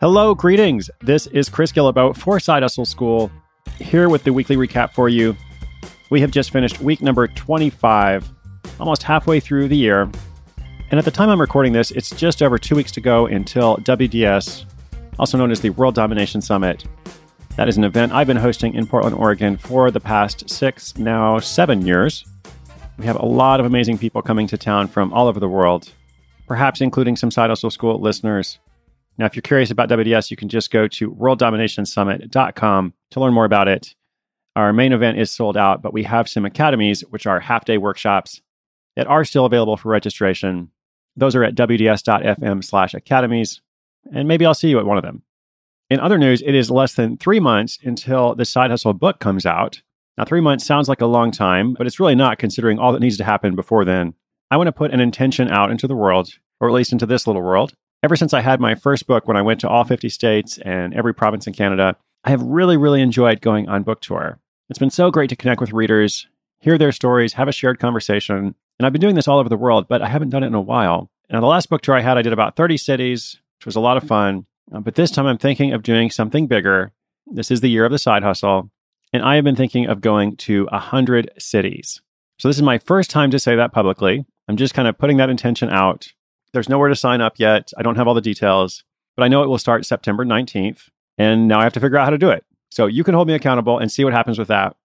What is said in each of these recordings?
Hello, greetings. This is Chris Guillebeau for Side Hustle School, here with the weekly recap for you. We have just finished week number 25, almost halfway through the year. And at the time I'm recording this, it's just over two weeks to go until WDS, also known as the World Domination Summit. That is an event I've been hosting in Portland, Oregon for the past six, now seven years. We have a lot of amazing people coming to town from all over the world, perhaps including some Side Hustle School listeners. Now, if you're curious about WDS, you can just go to worlddominationsummit.com to learn more about it. Our main event is sold out, but we have some academies, which are half day workshops that are still available for registration. Those are at wds.fm slash academies, and maybe I'll see you at one of them. In other news, it is less than three months until the Side Hustle book comes out. Now, three months sounds like a long time, but it's really not considering all that needs to happen before then. I want to put an intention out into the world, or at least into this little world. Ever since I had my first book, when I went to all 50 states and every province in Canada, I have really, really enjoyed going on book tour. It's been so great to connect with readers, hear their stories, have a shared conversation. And I've been doing this all over the world, but I haven't done it in a while. And the last book tour I had, I did about 30 cities, which was a lot of fun. Uh, but this time I'm thinking of doing something bigger. This is the year of the side hustle. And I have been thinking of going to 100 cities. So this is my first time to say that publicly. I'm just kind of putting that intention out. There's nowhere to sign up yet. I don't have all the details, but I know it will start September 19th. And now I have to figure out how to do it. So you can hold me accountable and see what happens with that.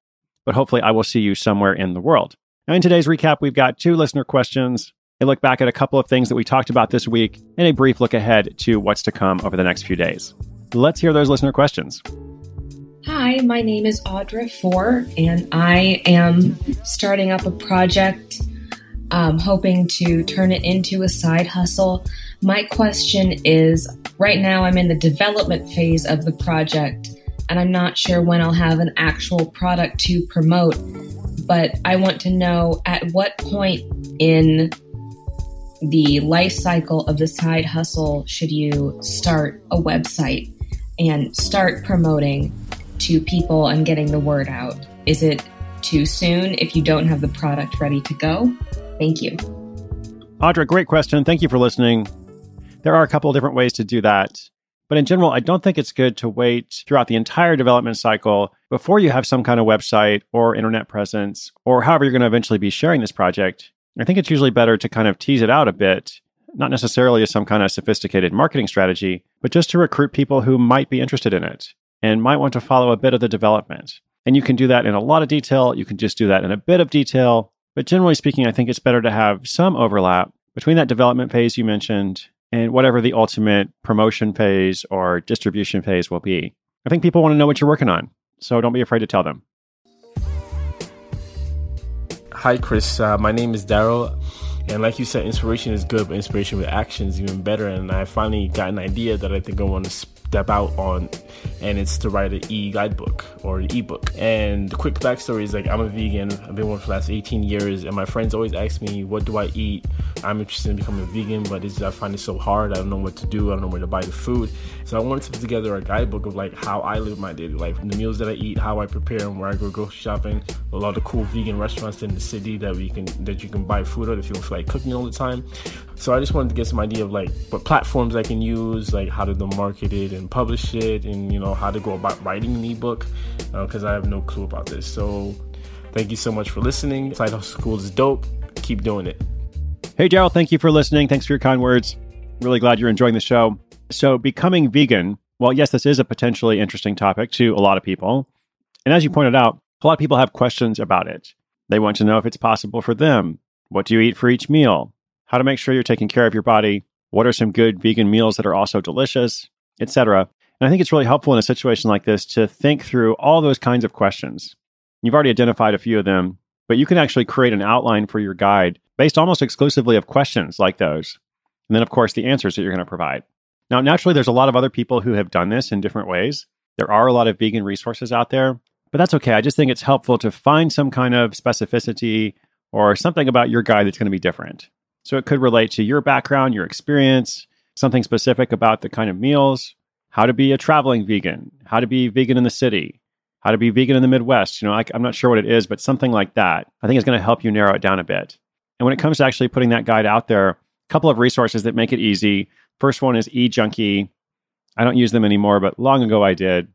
But hopefully, I will see you somewhere in the world. Now, in today's recap, we've got two listener questions, a look back at a couple of things that we talked about this week, and a brief look ahead to what's to come over the next few days. Let's hear those listener questions. Hi, my name is Audra Four, and I am starting up a project, um, hoping to turn it into a side hustle. My question is right now, I'm in the development phase of the project, and I'm not sure when I'll have an actual product to promote. But I want to know at what point in the life cycle of the side hustle should you start a website and start promoting to people and getting the word out? Is it too soon if you don't have the product ready to go? Thank you. Audra, great question. Thank you for listening. There are a couple of different ways to do that. But in general, I don't think it's good to wait throughout the entire development cycle before you have some kind of website or internet presence or however you're going to eventually be sharing this project. I think it's usually better to kind of tease it out a bit, not necessarily as some kind of sophisticated marketing strategy, but just to recruit people who might be interested in it and might want to follow a bit of the development. And you can do that in a lot of detail. You can just do that in a bit of detail. But generally speaking, I think it's better to have some overlap between that development phase you mentioned and whatever the ultimate promotion phase or distribution phase will be. I think people want to know what you're working on. So don't be afraid to tell them. Hi, Chris. Uh, my name is Daryl. And like you said, inspiration is good, but inspiration with action is even better. And I finally got an idea that I think I want to step out on, and it's to write an e guidebook or an ebook. And the quick backstory is like I'm a vegan. I've been one for the last 18 years, and my friends always ask me, "What do I eat?" I'm interested in becoming a vegan, but I find it so hard. I don't know what to do. I don't know where to buy the food. So I wanted to put together a guidebook of like how I live my daily life, the meals that I eat, how I prepare, and where I go grocery shopping. A lot of cool vegan restaurants in the city that we can that you can buy food at if you don't feel like cooking all the time. So I just wanted to get some idea of like what platforms I can use, like how to market it and publish it, and you know how to go about writing an ebook, because uh, I have no clue about this. So thank you so much for listening. Side Hustle School is dope. Keep doing it. Hey, Daryl, thank you for listening. Thanks for your kind words. Really glad you're enjoying the show. So, becoming vegan, well, yes, this is a potentially interesting topic to a lot of people. And as you pointed out, a lot of people have questions about it. They want to know if it's possible for them. What do you eat for each meal? How to make sure you're taking care of your body? What are some good vegan meals that are also delicious, etc. And I think it's really helpful in a situation like this to think through all those kinds of questions. You've already identified a few of them, but you can actually create an outline for your guide based almost exclusively of questions like those. And then, of course, the answers that you're going to provide. Now, naturally, there's a lot of other people who have done this in different ways. There are a lot of vegan resources out there, but that's okay. I just think it's helpful to find some kind of specificity or something about your guide that's going to be different. So it could relate to your background, your experience, something specific about the kind of meals, how to be a traveling vegan, how to be vegan in the city, how to be vegan in the Midwest. You know, I, I'm not sure what it is, but something like that I think is going to help you narrow it down a bit. And when it comes to actually putting that guide out there, a couple of resources that make it easy. First one is eJunkie. I don't use them anymore, but long ago I did.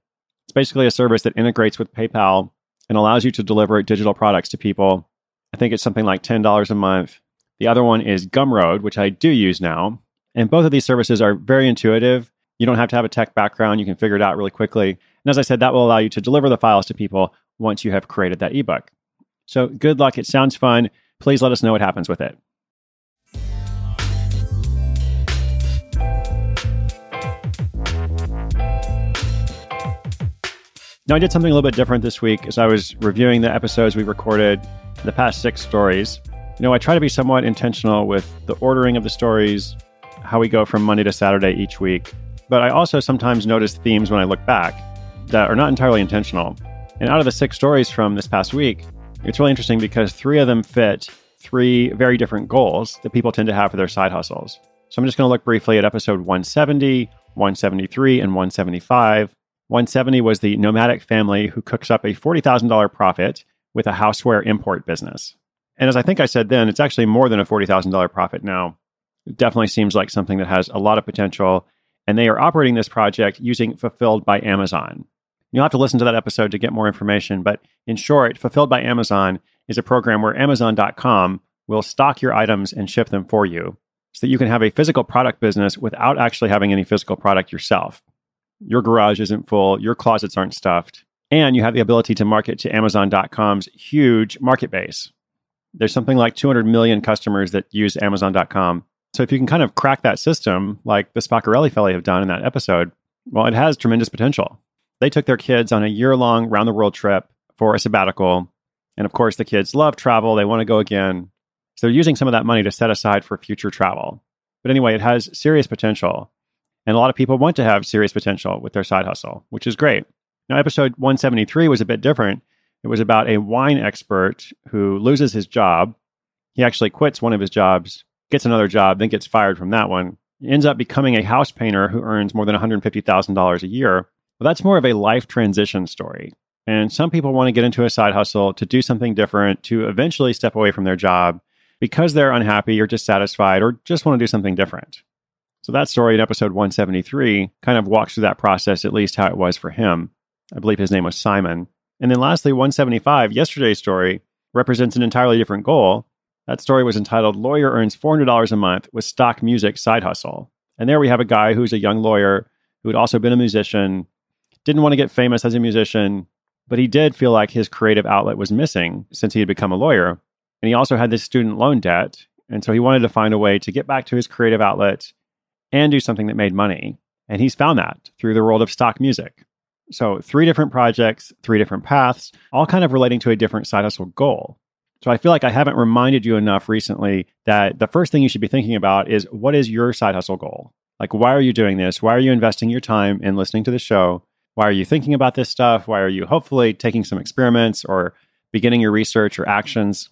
It's basically a service that integrates with PayPal and allows you to deliver digital products to people. I think it's something like $10 a month. The other one is Gumroad, which I do use now. And both of these services are very intuitive. You don't have to have a tech background. You can figure it out really quickly. And as I said, that will allow you to deliver the files to people once you have created that ebook. So good luck. It sounds fun. Please let us know what happens with it. Now, I did something a little bit different this week as I was reviewing the episodes we recorded, the past six stories. You know, I try to be somewhat intentional with the ordering of the stories, how we go from Monday to Saturday each week. But I also sometimes notice themes when I look back that are not entirely intentional. And out of the six stories from this past week, it's really interesting because three of them fit three very different goals that people tend to have for their side hustles. So I'm just going to look briefly at episode 170, 173, and 175 170 was the nomadic family who cooks up a $40,000 profit with a houseware import business. And as I think I said then, it's actually more than a $40,000 profit now. It definitely seems like something that has a lot of potential. And they are operating this project using Fulfilled by Amazon. You'll have to listen to that episode to get more information. But in short, Fulfilled by Amazon is a program where Amazon.com will stock your items and ship them for you so that you can have a physical product business without actually having any physical product yourself your garage isn't full, your closets aren't stuffed, and you have the ability to market to Amazon.com's huge market base. There's something like 200 million customers that use Amazon.com. So if you can kind of crack that system, like the Spaccarelli fellow have done in that episode, well, it has tremendous potential. They took their kids on a year long round the world trip for a sabbatical. And of course, the kids love travel. They want to go again. So they're using some of that money to set aside for future travel. But anyway, it has serious potential. And a lot of people want to have serious potential with their side hustle, which is great. Now, episode 173 was a bit different. It was about a wine expert who loses his job. He actually quits one of his jobs, gets another job, then gets fired from that one. Ends up becoming a house painter who earns more than $150,000 a year. Well, that's more of a life transition story. And some people want to get into a side hustle to do something different, to eventually step away from their job because they're unhappy or dissatisfied or just want to do something different. So that story in episode 173 kind of walks through that process, at least how it was for him. I believe his name was Simon. And then lastly, 175, yesterday's story, represents an entirely different goal. That story was entitled Lawyer Earns $400 a Month with Stock Music Side Hustle. And there we have a guy who's a young lawyer who had also been a musician, didn't want to get famous as a musician, but he did feel like his creative outlet was missing since he had become a lawyer. And he also had this student loan debt. And so he wanted to find a way to get back to his creative outlet and do something that made money. And he's found that through the world of stock music. So, three different projects, three different paths, all kind of relating to a different side hustle goal. So, I feel like I haven't reminded you enough recently that the first thing you should be thinking about is what is your side hustle goal? Like, why are you doing this? Why are you investing your time in listening to the show? Why are you thinking about this stuff? Why are you hopefully taking some experiments or beginning your research or actions?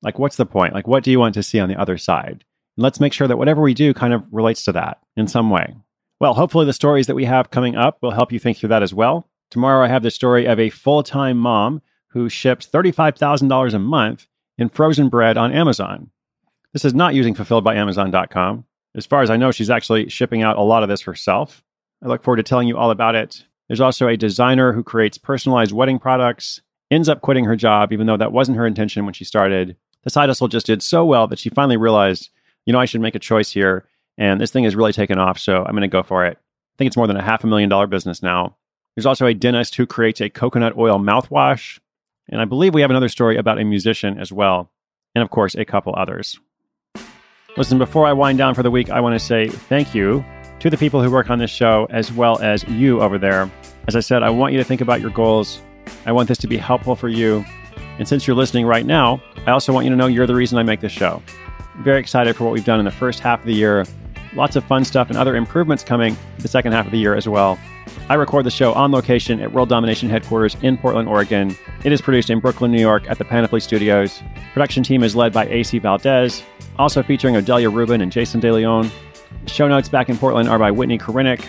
Like, what's the point? Like, what do you want to see on the other side? And let's make sure that whatever we do kind of relates to that in some way. Well, hopefully, the stories that we have coming up will help you think through that as well. Tomorrow, I have the story of a full time mom who ships $35,000 a month in frozen bread on Amazon. This is not using fulfilled by Amazon.com. As far as I know, she's actually shipping out a lot of this herself. I look forward to telling you all about it. There's also a designer who creates personalized wedding products, ends up quitting her job, even though that wasn't her intention when she started. The side hustle just did so well that she finally realized you know, I should make a choice here. And this thing has really taken off. So I'm going to go for it. I think it's more than a half a million dollar business now. There's also a dentist who creates a coconut oil mouthwash. And I believe we have another story about a musician as well. And of course, a couple others. Listen, before I wind down for the week, I want to say thank you to the people who work on this show as well as you over there. As I said, I want you to think about your goals. I want this to be helpful for you. And since you're listening right now, I also want you to know you're the reason I make this show. Very excited for what we've done in the first half of the year. Lots of fun stuff and other improvements coming the second half of the year as well. I record the show on location at World Domination headquarters in Portland, Oregon. It is produced in Brooklyn, New York at the Panoply Studios. Production team is led by AC Valdez, also featuring Odelia Rubin and Jason DeLeon. Show notes back in Portland are by Whitney Korinick.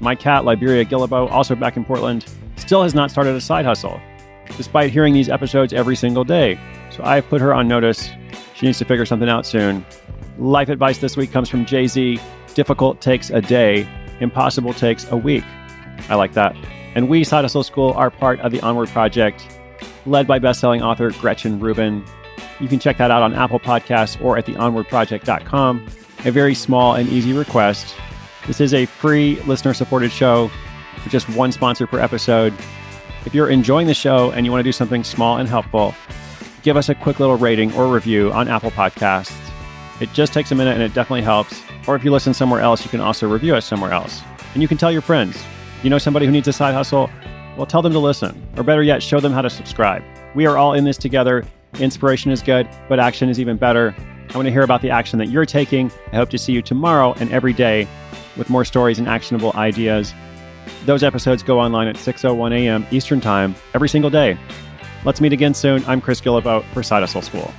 My cat, Liberia Guillebeau, also back in Portland, still has not started a side hustle, despite hearing these episodes every single day. So I've put her on notice she needs to figure something out soon. Life advice this week comes from Jay Z Difficult takes a day, Impossible takes a week. I like that. And we, Side Hustle School, are part of the Onward Project, led by bestselling author Gretchen Rubin. You can check that out on Apple Podcasts or at theonwardproject.com. A very small and easy request. This is a free listener supported show with just one sponsor per episode. If you're enjoying the show and you want to do something small and helpful, give us a quick little rating or review on Apple Podcasts. It just takes a minute and it definitely helps. Or if you listen somewhere else, you can also review us somewhere else. And you can tell your friends. You know somebody who needs a side hustle? Well, tell them to listen. Or better yet, show them how to subscribe. We are all in this together. Inspiration is good, but action is even better. I want to hear about the action that you're taking. I hope to see you tomorrow and every day with more stories and actionable ideas. Those episodes go online at 6:01 a.m. Eastern Time every single day. Let's meet again soon. I'm Chris Guillebeau for Side Hustle School.